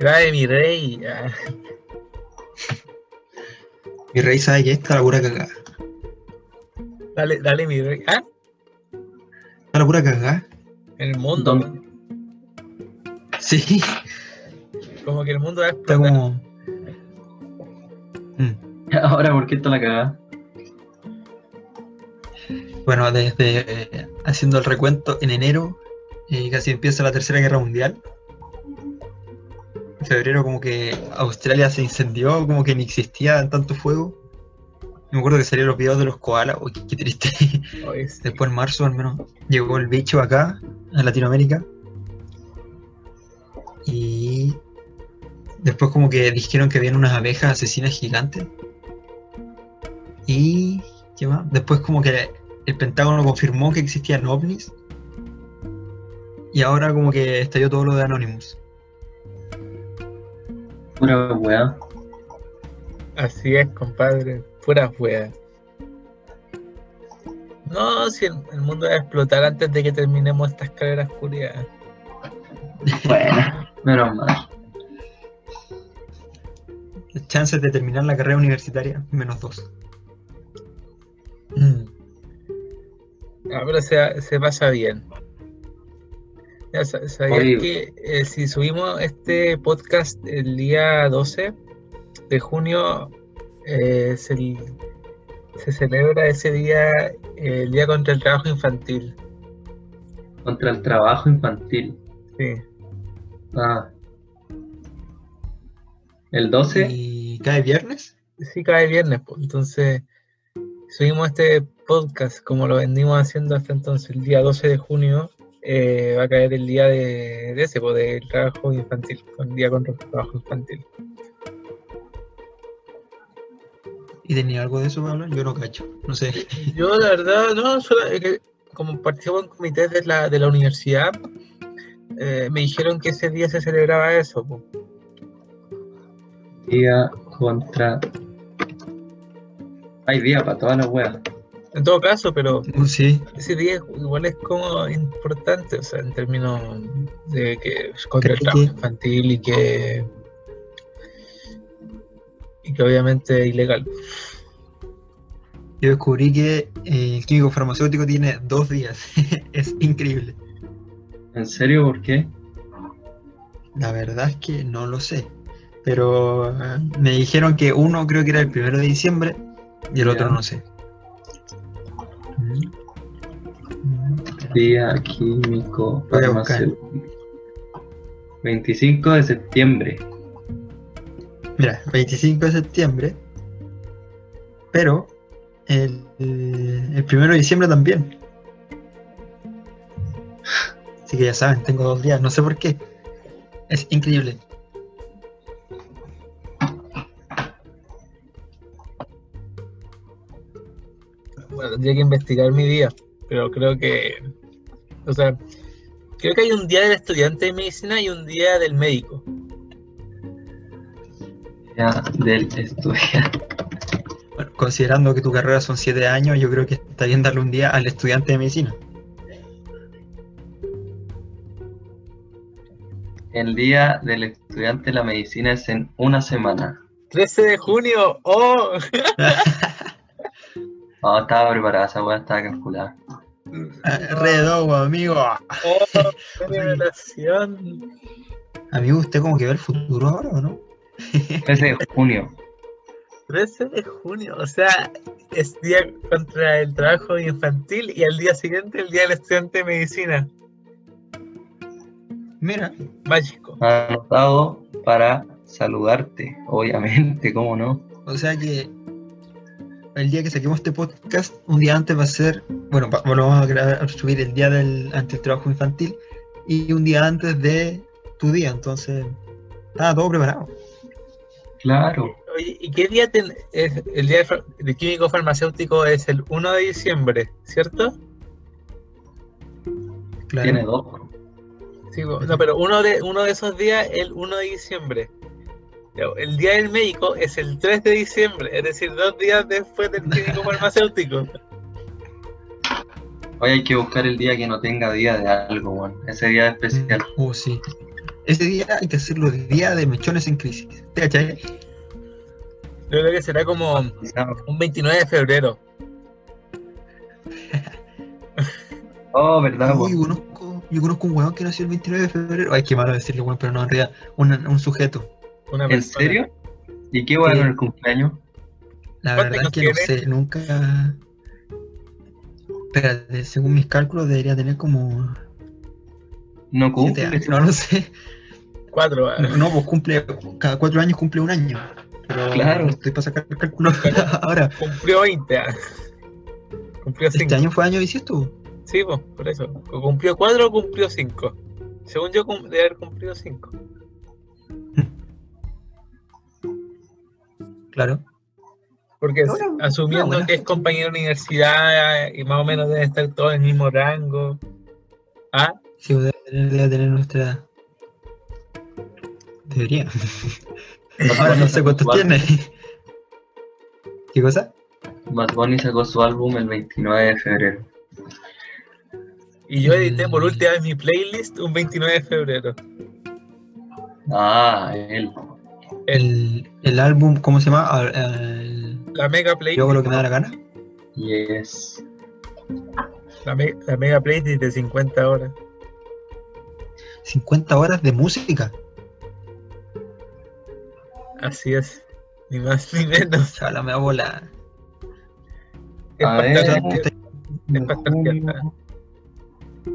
Grave mi rey. ah. Mi rey sabe que esta es la pura cagada. Dale, dale mi rey. Ah, Esta es la pura cagada. en el mundo. ¿Dónde? Sí, Como que el mundo va a está como. Mm. Ahora, ¿por qué está la cagada? Bueno, desde eh, haciendo el recuento en enero, eh, casi empieza la Tercera Guerra Mundial. En febrero como que Australia se incendió, como que ni existía tanto fuego. Me acuerdo que salieron los videos de los koalas, uy, qué, qué triste. Sí. Después en marzo al menos llegó el bicho acá, a Latinoamérica. Y después como que dijeron que habían unas abejas asesinas gigantes. Y ¿qué más? Después como que el Pentágono confirmó que existían ovnis. Y ahora como que estalló todo lo de Anonymous. Pura weá. Así es, compadre. Pura wea. No, si el, el mundo va a explotar antes de que terminemos esta escalera oscuridad. Bueno, menos mal. Las chances de terminar la carrera universitaria, menos dos. Mm. Ah, pero se, se pasa bien. Ya, ¿Sabías Oye. que eh, si subimos este podcast el día 12 de junio, eh, se, se celebra ese día eh, el Día contra el Trabajo Infantil? Contra el trabajo infantil. Sí. Ah. ¿El 12? ¿Y cae viernes? Sí, cae viernes, pues. Entonces, subimos este podcast como lo venimos haciendo hasta entonces, el día 12 de junio. Eh, va a caer el día de, de ese, pues, del trabajo infantil, el día contra el trabajo infantil. ¿Y tenía algo de eso para hablar? Yo no cacho, no sé. Yo, la verdad, no, solo es que como participo en comités de la, de la universidad, eh, me dijeron que ese día se celebraba eso. pues. Día contra. Hay día para todas las weas. En todo caso, pero Uh, Sí, ese día igual es como importante, o sea, en términos de que es contra el trabajo que- infantil y que y que obviamente es ilegal. yo descubrí que eh, el químico farmacéutico tiene dos días. es increíble. ¿En serio? ¿Por qué? La verdad es que no lo sé. Pero eh, me dijeron que uno creo que era el primero de diciembre y el Ya. otro no sé. Día químico farmacéutico. 25 de septiembre. Mira, 25 de septiembre. Pero el, el primero de diciembre también. Así que ya saben, tengo dos días, no sé por qué. Es increíble. Bueno, tendría que investigar mi día, pero creo que, o sea, creo que hay un día del estudiante de medicina y un día del médico. Día del estudiante. Bueno, considerando que tu carrera son 7 años, yo creo que está bien darle un día al estudiante de medicina. El día del estudiante de la medicina es en una semana. 13 de junio, ¡oh! No, estaba preparada, esa wea estaba calculada. Redogo, amigo. ¡Oh! celebración. Amigo, ¿usted como que ve el futuro ahora o no? 13 de junio. 13 de junio, o sea, es día contra el trabajo infantil y al día siguiente el día del estudiante de medicina. Mira, Mágico. Anotado para saludarte, obviamente, ¿cómo no? o sea que el día que saquemos este podcast, un día antes va a ser, bueno, lo vamos a, grabar- a subir el día del ante el trabajo infantil y un día antes de tu día, entonces estaba todo preparado. Claro. Oye, ¿y qué día ten- es el día de, químico farmacéutico? Es el 1 de diciembre, ¿cierto? Claro. Tiene dos. Sí, no, pero uno de, uno de esos días es el 1 de diciembre. Ya, El día del médico es el 3 de diciembre, es decir, dos días después del químico farmacéutico. Hoy hay que buscar el día que no tenga día de algo, weón. Ese día es especial. Oh, sí. Ese día hay que hacerlo día de mechones en crisis. ¿Te cachai? Yo creo que será como un 29 de febrero. Oh, ¿verdad? Uy, conozco, yo conozco un weón que nació el 29 de febrero. Ay, qué malo decirle weón, pero no, en realidad, un, un sujeto. Una ¿En persona. serio? ¿Y qué Sí. en el cumpleaños? La ¿Cuántos verdad es que no sé, nunca. Espérate, según mis cálculos debería tener como No 7 cumple. años, no lo sé. Cuatro. ah. No, pues cumple, cada 4 años cumple un año. Pero Claro. no estoy para sacar el cálculo ahora. Cumplió 20. ah. Cumplió 5. Este año fue año bisiesto. Sí, pues, por eso. O cumplió 4 o cumplió 5. Según yo, debe haber cumplido 5. Claro. Porque asumiendo que es compañero de universidad y más o menos deben estar todos en el mismo rango. Ah, Sí, debe tener, nuestra edad. Debería. Ahora no sé cuántos tiene. ¿Qué cosa? Bad Bunny sacó su álbum el 29 de febrero. y yo edité por Mm. última vez mi playlist un 29 de febrero. Ah, él. El, El, álbum, ¿cómo se llama? El, la mega yo playlist. hago lo que me da la gana. Yes. La, me- la mega playlist de 50 horas. 50 horas de música. Así es. Ni más ni menos. Chala, me va a volar. Es A ver.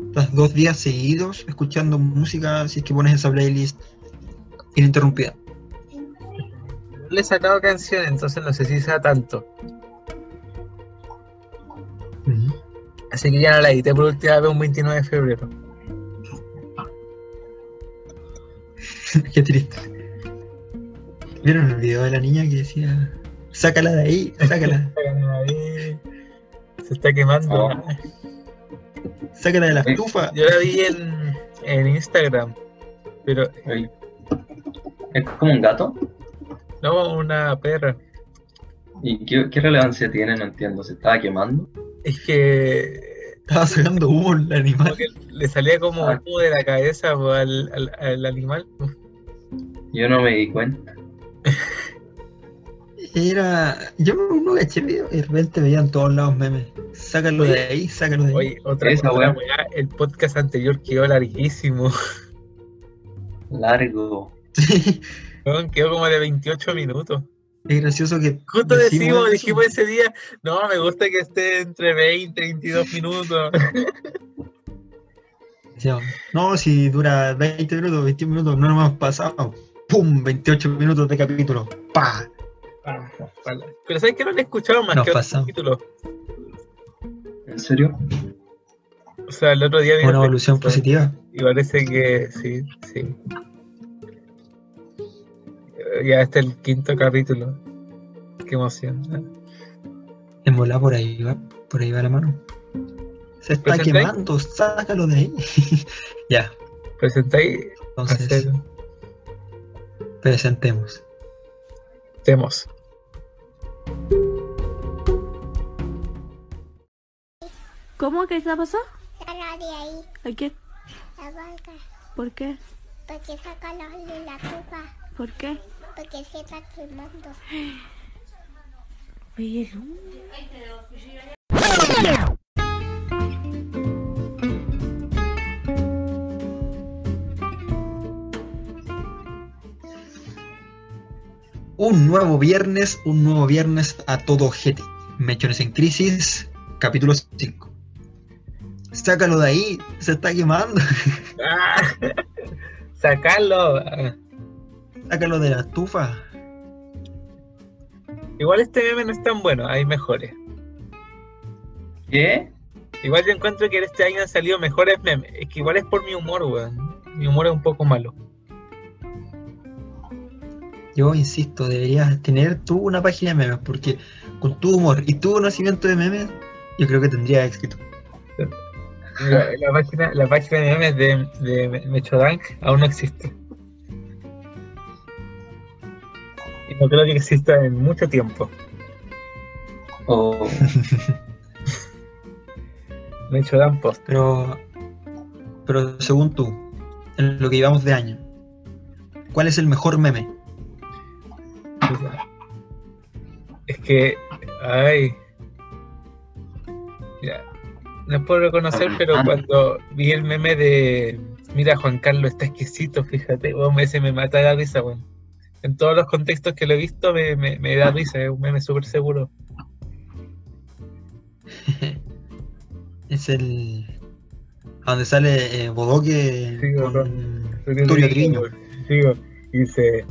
Estás dos días seguidos escuchando música si es que pones esa playlist ininterrumpida. Le he sacado canciones, entonces no sé si sea tanto. Así que ya no la edité por última vez un 29 de febrero. Qué triste. ¿Vieron el video de la niña que decía, sácala de ahí, sácala, Ahí Se está quemando. Oh. sácala de la estufa? Yo la vi en, en Instagram, pero. Es como un gato. No una perra. ¿Y qué, qué relevancia tiene? No entiendo. ¿Se estaba quemando? Es que, Estaba sacando humo el animal. que le salía como Ah. humo de la cabeza po, al, al, al animal. Yo no me di cuenta. Era. Yo no caché el video y de repente veía en todos lados memes. Sácalo de ahí, sácalo de ahí. Oye, otra, Esa otra weá. weá, el podcast anterior quedó larguísimo. Largo. Weón, quedó como de 28 minutos. es gracioso que. Justo decimos, eso. dijimos ese día, no, me gusta que esté entre 20 y 22 minutos. No, si dura 20 minutos, 21 minutos, no nos hemos pasado. ¡Pum! 28 minutos de capítulo. ¡Pa! Ah, vale. Pero ¿sabes que no le he escuchado más Nos que otros pasamos. capítulos? ¿En serio? O sea, el otro día Una evolución positiva. Y parece que sí, sí. Ya este es el quinto capítulo. Qué emoción. En volar por ahí va, por ahí va la mano. Se está quemando, sácalo de ahí. ya, Presentáis entonces hacer presentemos. demos. ¿Cómo que está pasó? Sácala de ahí, ¿A qué? la ¿Por qué? porque sácalo de la tuba, ¿Por qué? Porque se está quemando. Pero... Un nuevo viernes, un nuevo viernes a todo GT. Mechones en crisis, capítulo 5. Sácalo de ahí, se está quemando. ¡Ah! Sacarlo. Ah. Sácalo de la estufa. Igual este meme no es tan bueno, hay mejores. ¿Qué? Igual yo encuentro que este año han salido mejores memes. Es que igual es por mi humor, weón. Mi humor es un poco malo. Yo insisto, deberías tener tú una página de memes, porque con tu humor y tu conocimiento de memes, yo creo que tendría éxito. La, la página, la página de memes de, de Mechodank aún no existe. No creo que exista en mucho tiempo. Oh, Me he hecho dan post. Pero, pero según tú, en lo que llevamos de año, ¿cuál es el mejor meme? Es que, ay. Mira, no puedo reconocer, pero cuando vi el meme de. Mira, Juan Carlos está exquisito, fíjate, weón, ese me mata la risa, weón. En todos los contextos que lo he visto me, me, me da risa, es un meme súper seguro. es el. a donde sale eh, Bodoque Sí, con Porque Tulio y dice,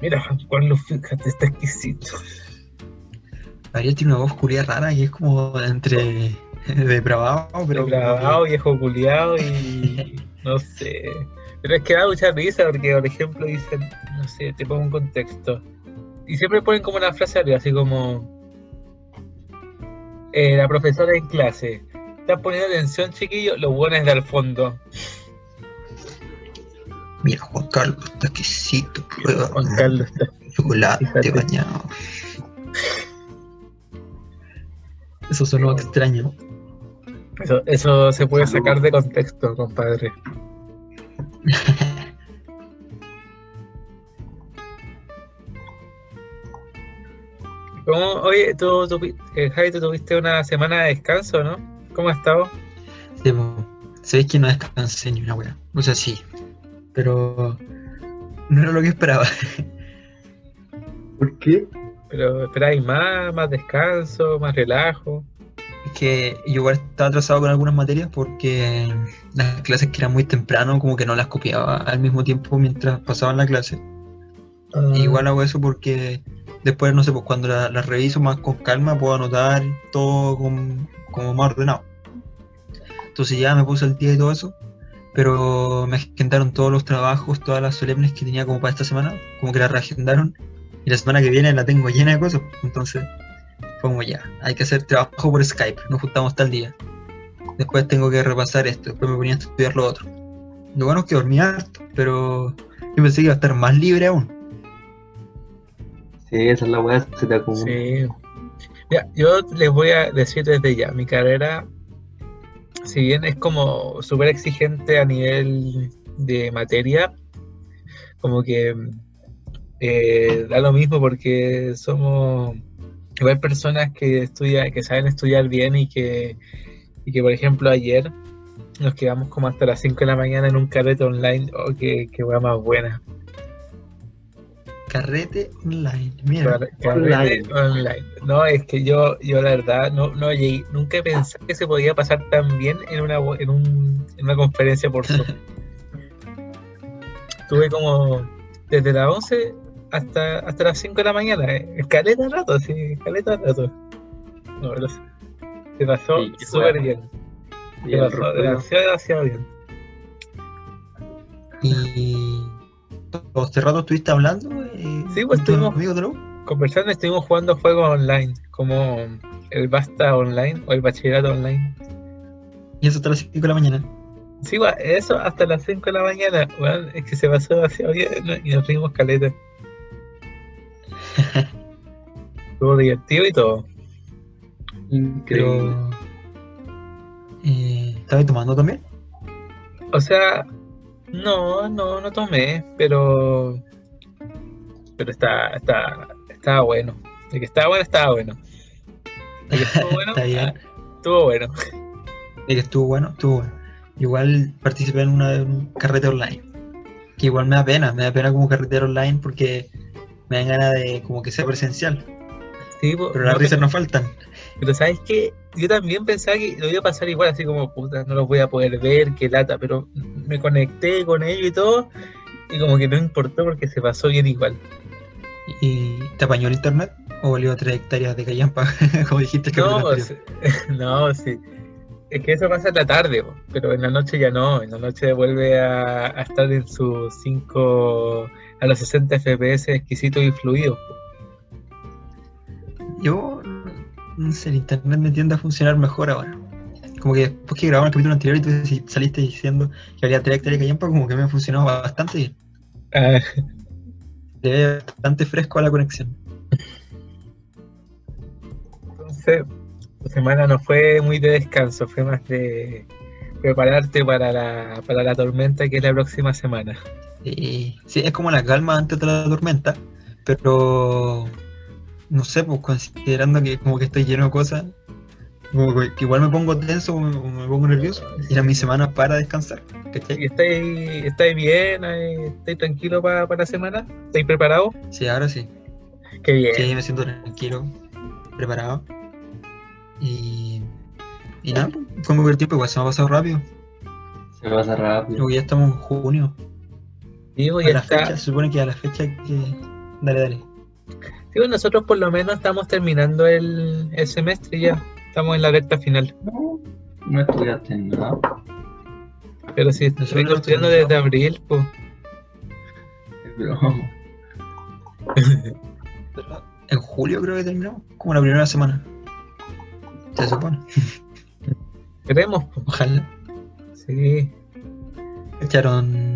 mira Juan Carlos, fíjate, está exquisito. Ariel tiene una voz culia rara y es como entre depravado, pero. Grabado, viejo culiado y no sé. Pero es que da mucha risa porque, por ejemplo, dicen, no sé, te pongo un contexto. Y siempre ponen como una frase arriba, así como eh, la profesora en clase. ¿Están poniendo atención, chiquillos? Los buenos del fondo. Mira, Juan Carlos, está exquisito, prueba. Juan Carlos está Chocolate Fíjate. bañado. Eso sonó extraño. Eso, eso se puede sacar de contexto, compadre. ¿Cómo? Oye, tú, tú, eh, Javi, tú tuviste una semana de descanso, ¿no? ¿Cómo has estado? Sí. Sabéis que no descansé ni una wea. O sea, sí. Pero no era lo que esperaba. ¿Por qué? Pero esperáis más, más descanso, más relajo. Que yo igual estaba atrasado con algunas materias porque las clases que eran muy temprano, como que no las copiaba al mismo tiempo mientras pasaban la clase. Ah. Igual hago eso porque después, no sé, pues cuando la- las reviso más con calma puedo anotar todo con- como más ordenado. Entonces ya me puse el día y todo eso, pero me agendaron todos los trabajos, todas las solemnes que tenía como para esta semana, como que las reagendaron y la semana que viene la tengo llena de cosas. Entonces fue como ya, hay que hacer trabajo por Skype, nos juntamos tal día. Después tengo que repasar esto, después me ponía a estudiar lo otro. Lo bueno es que dormía harto, pero yo pensé que iba a estar más libre aún. Sí, esa es la weá, se te acumula. Sí. Mira, yo les voy a decir desde ya, mi carrera, si bien es como súper exigente a nivel de materia, como que eh, da lo mismo porque somos igual personas que estudian, que saben estudiar bien y que, y que por ejemplo ayer nos quedamos como hasta las 5 de la mañana en un carrete online, oh, qué, qué hueá más buena. Carrete online, mira. Car- carrete online. No, es que yo, yo la verdad, no, no llegué- nunca pensé que se podía pasar tan bien en una, en un- en una conferencia por Zoom. Tuve como desde las 11 hasta, hasta las 5 de la mañana, eh. caleta rato, sí, caleta rato. No, pero se- se pasó súper bueno. bien, Y se pasó demasiado, demasiado bien. Y todo este rato estuviste hablando. eh, Sí, pues, estuvimos-? Conversando, estuvimos jugando juegos online, como el Basta Online o el Bachillerato Online. Y eso hasta las 5 de la mañana. Sí, gua- eso hasta las 5 de la mañana, weón, es que se pasó demasiado bien y nos rimos caleta. Estuvo divertido y todo. Increíble. Eh, ¿Estabas tomando también? O sea, no, no, no tomé, pero. Pero está, está, estaba bueno. De que estaba bueno, estaba bueno. De que estuvo bueno, Está bien. ah, estuvo bueno. De que estuvo bueno, estuvo bueno. Igual participé en, una, en un carrete online. Que igual me da pena, me da pena como carretera online porque me dan ganas de como que sea presencial. Sí, Pero las risas no faltan. Pero sabes que yo también pensaba que lo iba a pasar igual, así como puta, no los voy a poder ver, qué lata, pero me conecté con ellos y todo, y como que no importó porque se pasó bien igual. ¿Y te apañó el internet? ¿O valió tres hectáreas de callampa? como dijiste que No, sí, no, sí. Es que eso pasa en la tarde, pero en la noche ya no, en la noche vuelve a, a estar en sus 5 a los 60 FPS exquisito y fluido. Yo, no sé, el internet me tiende a funcionar mejor ahora. Como que después que grabamos el capítulo anterior y tú saliste diciendo que había 3 hectáreas de callampa, como que me ha funcionado bastante bien. Ah, Le ve bastante fresco a la conexión. entonces, Tu semana no fue muy de descanso, fue más de prepararte para la, para la tormenta que es la próxima semana. Y sí, es como la calma antes de la tormenta, pero no sé, pues considerando que como que estoy lleno de cosas, como que, que igual me pongo tenso o me, me pongo nervioso. Era mi semana para descansar, ¿Y ¿cachai? estáis, estáis bien? eh, ¿Estáis tranquilo para la semana? ¿Estáis preparados? Sí, ahora sí. Qué bien. Sí, me siento tranquilo, preparado. Y, y nada, como que el tiempo igual se me ha pasado rápido. Se pasa rápido. Luego ya estamos en junio. Digo, A ya la está. fecha, se supone que a la fecha que... Dale, dale. Digo, nosotros por lo menos estamos terminando el, el semestre ya. Estamos en la recta final. No, no estudiaste nada. Pero si vengo lo estudiando desde abril, pues. Es broma. En julio creo que terminamos, como la primera semana. Se supone. Queremos, pues. Ojalá. Sí. ¿Echaron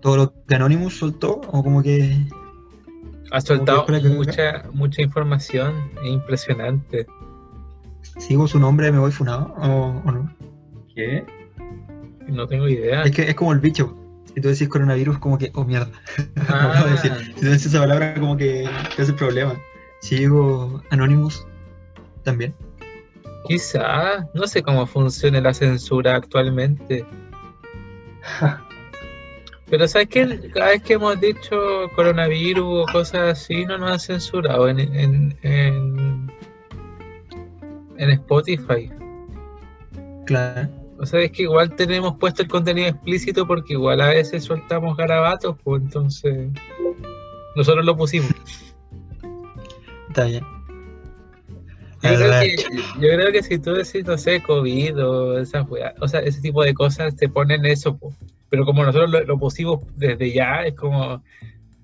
todo lo que Anonymous soltó? ¿O como que Ha soltado que espera que- mucha, mucha información. Es impresionante. sigo su nombre me voy funado? ¿O, o no? ¿Qué? No tengo idea. Es que es como el bicho. Si tú decís coronavirus, como que, oh mierda. Ah. No puedo decir. Si tú dices esa palabra, como que te hace problema. Si digo Anonymous, también. Quizá. No sé cómo funciona la censura actualmente. Pero sabes que cada vez que hemos dicho coronavirus o cosas así, no nos han censurado en, en, en, en Spotify. Claro. O sea, es que igual tenemos puesto el contenido explícito porque igual a veces soltamos garabatos, pues entonces nosotros lo pusimos. Está bien. Yo creo, que, yo creo que si tú decís, no sé, COVID o esas o sea, ese tipo de cosas te ponen eso, po. Pero como nosotros lo, lo pusimos desde ya, es como,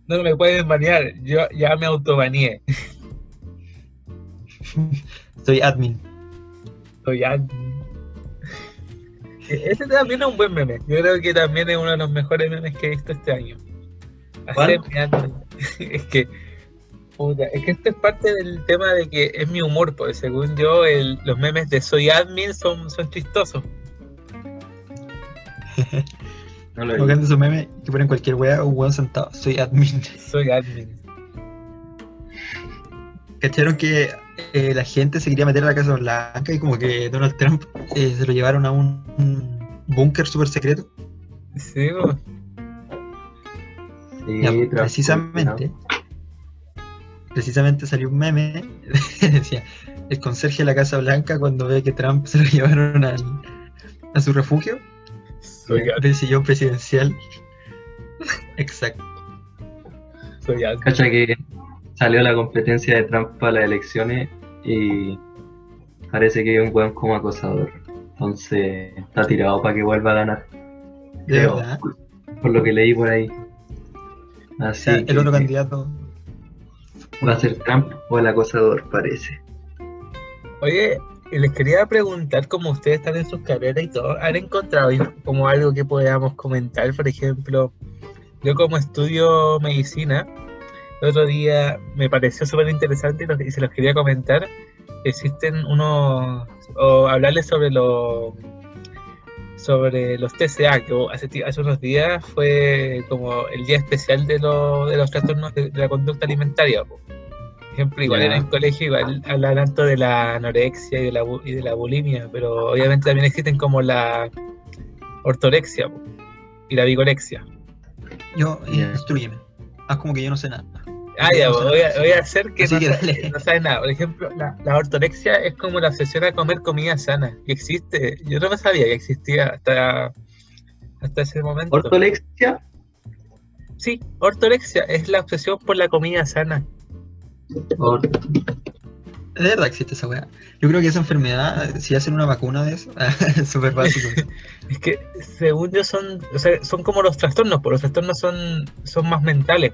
no me pueden banear, yo ya me autobaneé. Soy admin. Soy admin. Ese también es un buen meme, yo creo que también es uno de los mejores memes que he visto este año. Es que, puta, es que esto es parte del tema de que es mi humor, porque según yo, el- los memes de soy admin son, son chistosos. No lo Como que ponen cualquier wea, un weón sentado. Soy admin. Soy admin. ¿Cacharon que eh, la gente se quería meter a la Casa Blanca y como que Donald Trump eh, se lo llevaron a un, un búnker súper secreto? Sí. Sí, Ya, precisamente, precisamente salió un meme que decía el conserje de la Casa Blanca cuando ve que Trump se lo llevaron al- a su refugio soy, del sillón presidencial. Exacto. soy. Cacha que salió la competencia de Trump para las elecciones y parece que es un buen como acosador. Entonces está tirado para que vuelva a ganar. De Creo, verdad. por lo que leí por ahí. O Así sea, el que otro candidato. va a ser Trump o el acosador, parece. Oye, les quería preguntar, como ustedes están en sus carreras y todo, ¿han encontrado como algo que podamos comentar? Por ejemplo, yo como estudio medicina, el otro día me pareció súper interesante y, y se los quería comentar. Existen unos, o hablarles sobre los sobre los TCA, que hace, unos días fue como el día especial de, lo- de los trastornos de la conducta alimentaria. Ejemplo, igual Ya. en el colegio igual hablan tanto de la anorexia y de la, bu- y de la bulimia, pero obviamente también existen como la ortorexia y la vigorexia. Yo, instruyeme. Haz como que yo no sé nada. Ah, ya, voy a, voy a hacer que Así no, que sabes nada. Por ejemplo, la, la ortorexia es como la obsesión a comer comida sana. Y existe. Yo no sabía que existía hasta, hasta ese momento. Ortolexia, Sí, ortorexia es la obsesión por la comida sana. Or- De verdad existe esa weá. Yo creo que esa enfermedad, si hacen una vacuna de eso, es súper básico. Es que, según yo, son, o sea, son como los trastornos, pero los trastornos son, son más mentales.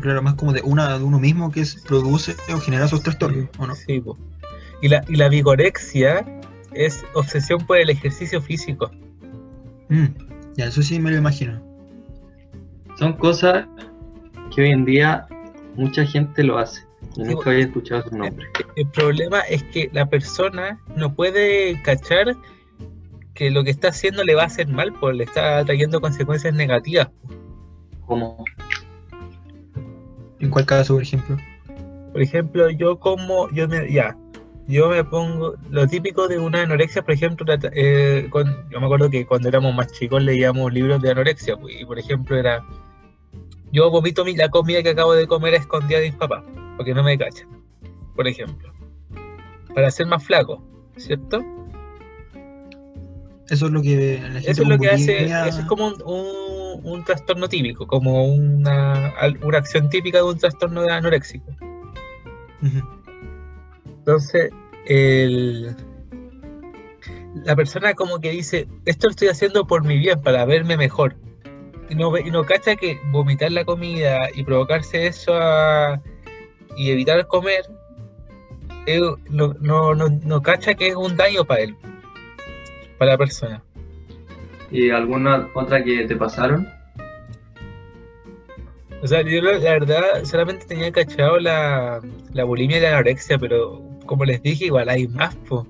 Claro, más como de una de uno mismo que es- produce o genera esos trastornos, ¿o no? Sí, po. Y la, y la vigorexia es obsesión por el ejercicio físico. Mm, ya, eso sí me lo imagino. son cosas que hoy en día mucha gente lo hace. Yo Sí, nunca había escuchado su nombre. El problema es que la persona no puede cachar que lo que está haciendo le va a hacer mal, pues le está trayendo consecuencias negativas. ¿Cómo? ¿En cuál caso, por ejemplo? Por ejemplo, yo como, yo me, ya, yo me pongo, lo típico de una anorexia, por ejemplo, la- eh, con- yo me acuerdo que cuando éramos más chicos leíamos libros de anorexia, pues, y por ejemplo era, yo vomito mi- la comida que acabo de comer a escondida de mis papás, porque no me cachan, por ejemplo, para ser más flaco, ¿cierto? Eso es lo que la gente Eso es lo que hace, eso es como un, un- un trastorno típico, como una, una acción típica de un trastorno de anoréxico. Ujú. Entonces, el, la persona como que dice, esto lo estoy haciendo por mi bien, para verme mejor. Y no, y no cacha que vomitar la comida y provocarse eso a- y evitar comer, eh, no, no, no, no cacha que es un daño para él, para la persona. ¿Y alguna otra que te pasaron? O sea, yo la, la verdad solamente tenía cachado la, la bulimia y la anorexia, pero como les dije, igual hay más, po.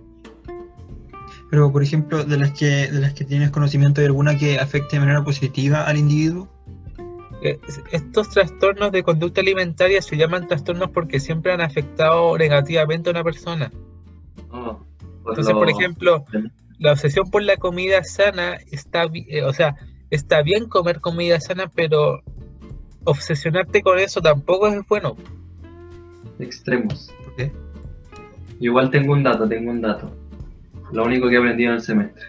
Pero, por ejemplo, de las que de las que tienes conocimiento, ¿hay alguna que afecte de manera positiva al individuo? Eh, Estos trastornos de conducta alimentaria se llaman trastornos porque siempre han afectado negativamente a una persona. Oh, Entonces, lo- por ejemplo, la obsesión por la comida sana está, eh, o sea, está bien comer comida sana, pero obsesionarte con eso tampoco es bueno. extremos. ¿Por qué? Igual tengo un dato, tengo un dato. Lo único que he aprendido en el semestre.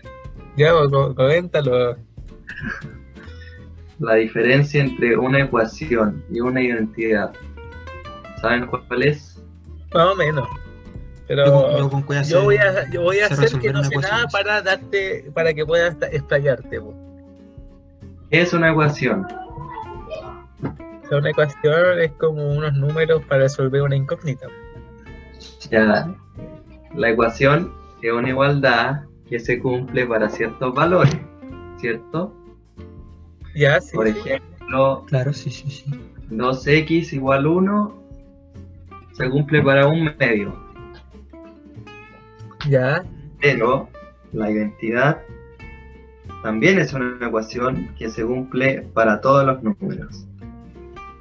Ya, co- co- coméntalo. La diferencia entre una ecuación y una identidad. ¿Saben cuál es? Más o menos. Pero Yo, con- yo con cuál yo hacer- voy a, yo voy a hacer que no una sé ecuación. nada para darte, para que puedas explayarte. po. ¿Qué es una ecuación? O sea, una ecuación es como unos números para resolver una incógnita. Ya, la ecuación es una igualdad que se cumple para ciertos valores, ¿cierto? Ya, sí. Por sí. ejemplo, Claro, sí, sí, sí. 2x igual 1 se cumple para un medio, Ya, pero la identidad también es una ecuación que se cumple para todos los números.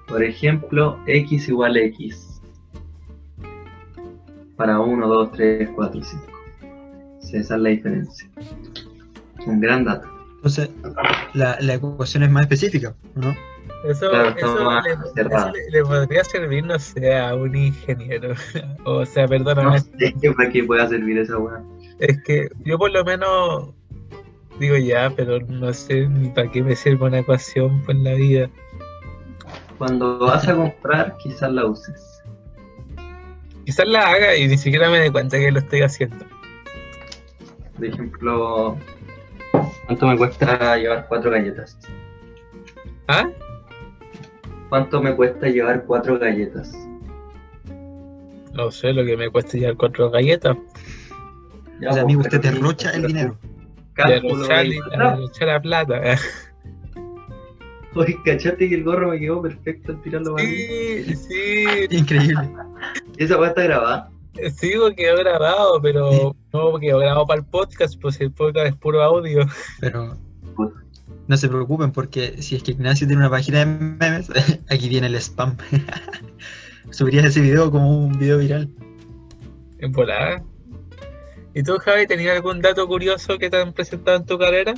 Por ejemplo, x igual x para 1, 2, 3, 4, 5. Esa es la diferencia. Un gran dato. Entonces, la, la ecuación es más específica, ¿no? eso, Claro, eso, le, cerrado. eso le- le podría servir, no sé, a un ingeniero. o sea, perdóname, No sé para qué pueda servir esa weá. es que yo por lo menos digo ya, pero no sé ni para qué me sirve una ecuación pues, en la vida. Cuando vas a comprar, quizás la uses. Quizás la haga y ni siquiera me dé cuenta que lo estoy haciendo. Por ejemplo, ¿cuánto me cuesta llevar cuatro galletas? ¿Ah? ¿Cuánto me cuesta llevar cuatro galletas? No sé, lo que me cuesta llevar cuatro galletas. Ya, o sea, pues, amigo, usted pero- derrocha el dinero. Cálculo, la plata. Oye, ¿cachaste que el gorro me quedó perfecto al tirarlo para mí? Sí, sí, Increíble. Esa weá está grabada. sí, porque quedó grabado, pero no quedó grabado para el podcast, pues el podcast es puro audio. Pero no se preocupen porque si es que Ignacio tiene una página de memes, aquí viene el spam. Subirías ese video como un video viral. En volada. ¿Y tú, Javi, tenías algún dato curioso que te han presentado en tu carrera?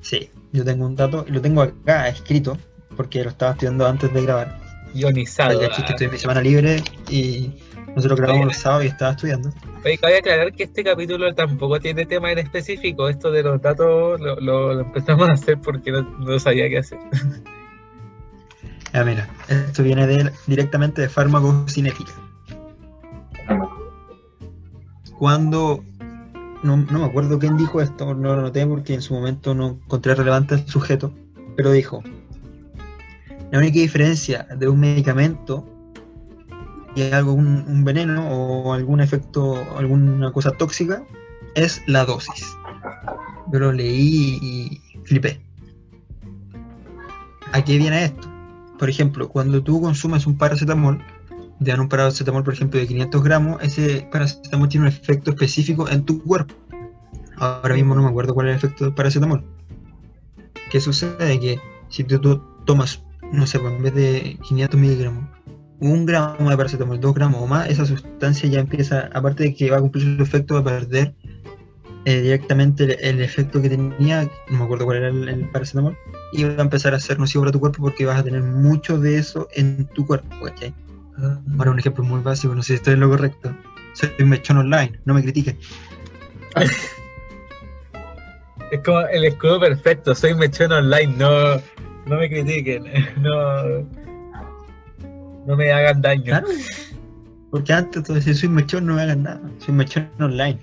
Sí, yo tengo un dato, y lo tengo acá escrito, porque lo estaba estudiando antes de grabar. Ionizado. Ya que estoy en mi semana libre y nosotros grabamos los sábados y estaba estudiando. Oye, cabe aclarar que este capítulo tampoco tiene tema en específico. Esto de los datos lo, lo- lo empezamos a hacer porque no, no sabía qué hacer. Ah, mira, esto viene de, directamente de farmacocinética. Cuando, no, no me acuerdo quién dijo esto, no lo noté porque en su momento no encontré relevante el sujeto, pero dijo, la única diferencia de un medicamento y algún un veneno o algún efecto, alguna cosa tóxica, es la dosis. Yo lo leí y flipé. ¿A qué viene esto? Por ejemplo, cuando tú consumes un paracetamol, dan un paracetamol, por ejemplo, de 500 gramos, ese paracetamol tiene un efecto específico en tu cuerpo. Ahora mismo no me acuerdo cuál es el efecto del paracetamol. ¿Qué sucede? Que si tú, tú tomas, no sé, pues, en vez de 500 miligramos, un gramo de paracetamol, dos gramos o más, esa sustancia ya empieza, aparte de que va a cumplir su efecto, va a perder eh, directamente el, el efecto que tenía, no me acuerdo cuál era el, el paracetamol, y va a empezar a ser nocivo para tu cuerpo porque vas a tener mucho de eso en tu cuerpo, ¿cachai? Ahora un ejemplo muy básico, no sé si estoy en lo correcto. Soy un mechón online, no me critiquen. Es como el escudo perfecto, soy mechón online, no, no me critiquen, no, no me hagan daño. Claro. Porque antes tú decías, soy mechón, no me hagan nada. Soy mechón online.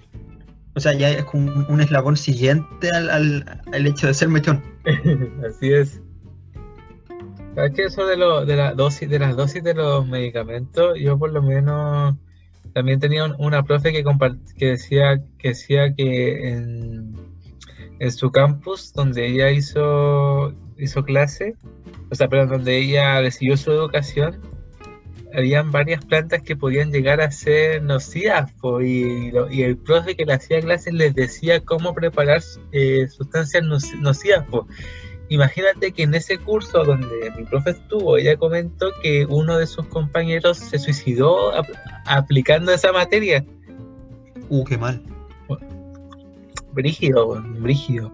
O sea, ya es como un, un eslabón siguiente al, al, al hecho de ser mechón. Así es. ¿Sabes que eso de, lo, de, la dosis, de las dosis de los medicamentos? Yo por lo menos también tenía un- una profe que, que, decía, que decía que en, en su campus, donde ella hizo, hizo clase, o sea, pero donde ella recibió su educación, habían varias plantas que podían llegar a ser nocivas y, el profe que le hacía clases les decía cómo preparar eh, sustancias noci- nocivas. po. Imagínate que en ese curso donde mi profe estuvo, ella comentó que uno de sus compañeros se suicidó ap- aplicando esa materia. Uh, qué mal. Brígido, brígido.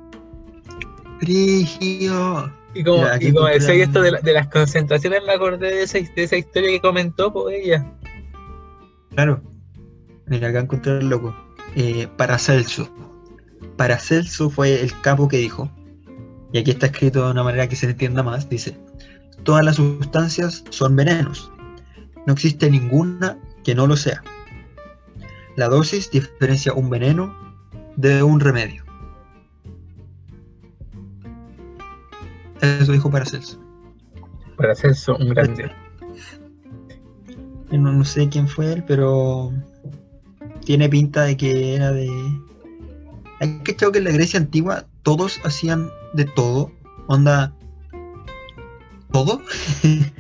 Brígido. Y como, Ya, y como decía esto de, la- de las concentraciones, me acordé de esa, de esa historia que comentó pues, ella. Claro. Mira, acá encontré el loco. Eh, Paracelso. Paracelso fue el capo que dijo, y aquí está escrito de una manera que se entienda más, dice, todas las sustancias son venenos. No existe ninguna que no lo sea. La dosis diferencia un veneno de un remedio. Eso dijo Paracelso. Para hacer eso un grande. No, no sé quién fue él, pero tiene pinta de que era de... Hay que que en la Grecia antigua todos hacían de todo. Onda... ¿Todo?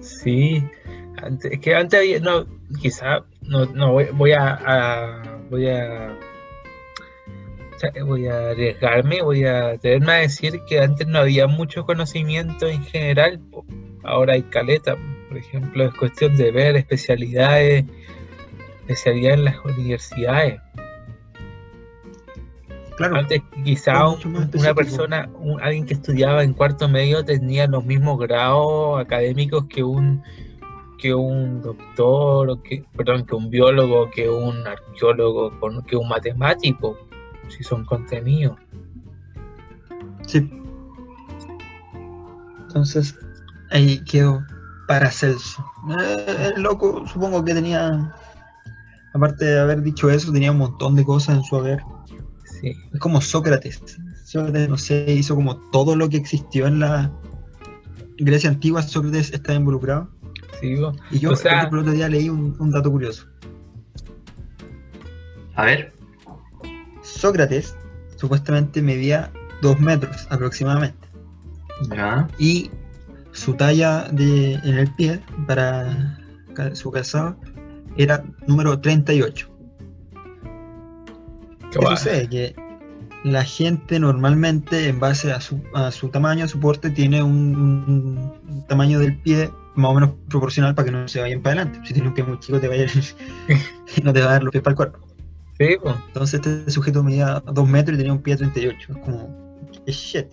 Sí, antes, es que antes había, no, quizá, no, no voy, voy a, a- voy a, voy a arriesgarme, voy a atreverme a decir que antes no había mucho conocimiento en general, ahora hay caleta, por ejemplo, es cuestión de ver especialidades, especialidades en las universidades. Claro. Antes quizá un- una persona, un- alguien que estudiaba en cuarto medio tenía los mismos grados académicos que un que un doctor, o que, perdón, que un biólogo, que un arqueólogo, que un matemático, si son contenidos. Sí. Entonces, ahí quedó Paracelso. Eh, el loco, supongo que tenía... Aparte de haber dicho eso, tenía un montón de cosas en su haber. Sí, Es como Sócrates. Sócrates, no sé, hizo como todo lo que existió en la Grecia antigua. Sócrates está involucrado. sí. Y yo O sea- el otro día leí un, un dato curioso. A ver, Sócrates supuestamente medía 2 metros aproximadamente. ya. Y su talla de, en el pie para su calzado era número 38. Qué ¿Qué guay. sucede? Que la gente normalmente, en base a su, a su tamaño, a su porte, tiene un, un- un tamaño del pie más o menos proporcional para que no se vayan para adelante. Si tienes un pie muy chico, te va a ir- no te va a dar los pies para el cuerpo. Sí. Entonces este sujeto medía 2 metros y tenía un pie 38. Es como, qué shit.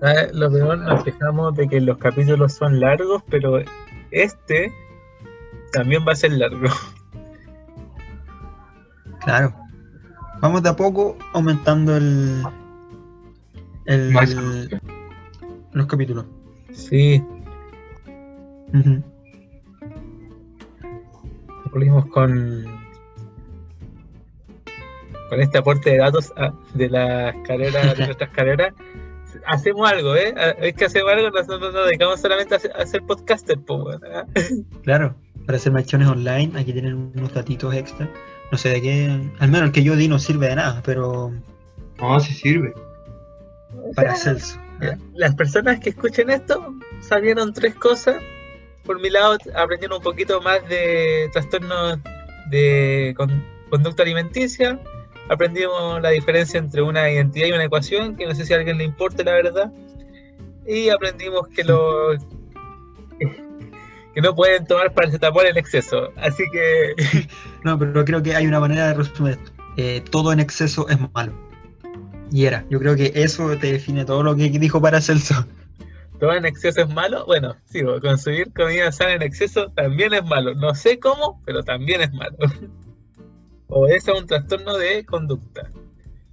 ¿Sabes? Lo peor nos quejamos de que los capítulos son largos, pero este también va a ser largo. Claro. Vamos de a poco aumentando el, el Más. los capítulos. Sí, Ujú. concluimos con con este aporte de datos ah, de las carreras de nuestras carreras hacemos algo eh es que hacemos algo nosotros nos dedicamos solamente a hacer, a ser podcaster ¿ah? Claro, para hacer marchones online, aquí tienen unos datitos extra. No sé de qué, al menos el que yo di no sirve de nada, pero No, sí sirve. para Celso. las personas que escuchen esto sabieron tres cosas por mi lado, aprendiendo un poquito más de trastornos de con- conducta alimenticia. Aprendimos la diferencia entre una identidad y una ecuación, que no sé si a alguien le importe la verdad. Y aprendimos que los que no pueden tomar paracetamol en exceso. Así que No, pero creo que hay una manera de resumir esto. Eh, todo en exceso es malo. Y era. Yo creo que eso te define todo lo que dijo Paracelso. todo en exceso es malo. Bueno, sí, consumir comida sana en exceso también es malo. No sé cómo, pero también es malo. o es un trastorno de conducta.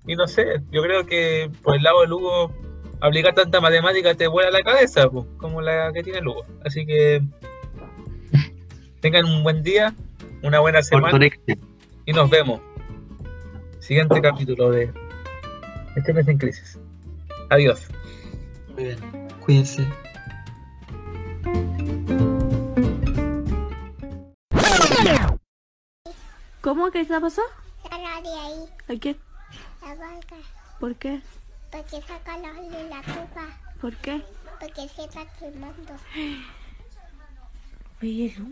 Y no sé, yo creo que por el lado de Lugo, aplicar tanta matemática te vuela la cabeza, pues, como la que tiene Lugo. Así que tengan un buen día, una buena semana y nos vemos. Siguiente capítulo de Este mes en crisis. Adiós. Muy bien. Cuídense. ¿Cómo que está pasó? Sácala de ahí. ¿A quién? La vaca. ¿Por qué? Porque saca la de la tuba. ¿Por qué? Porque se está quemando. Pero...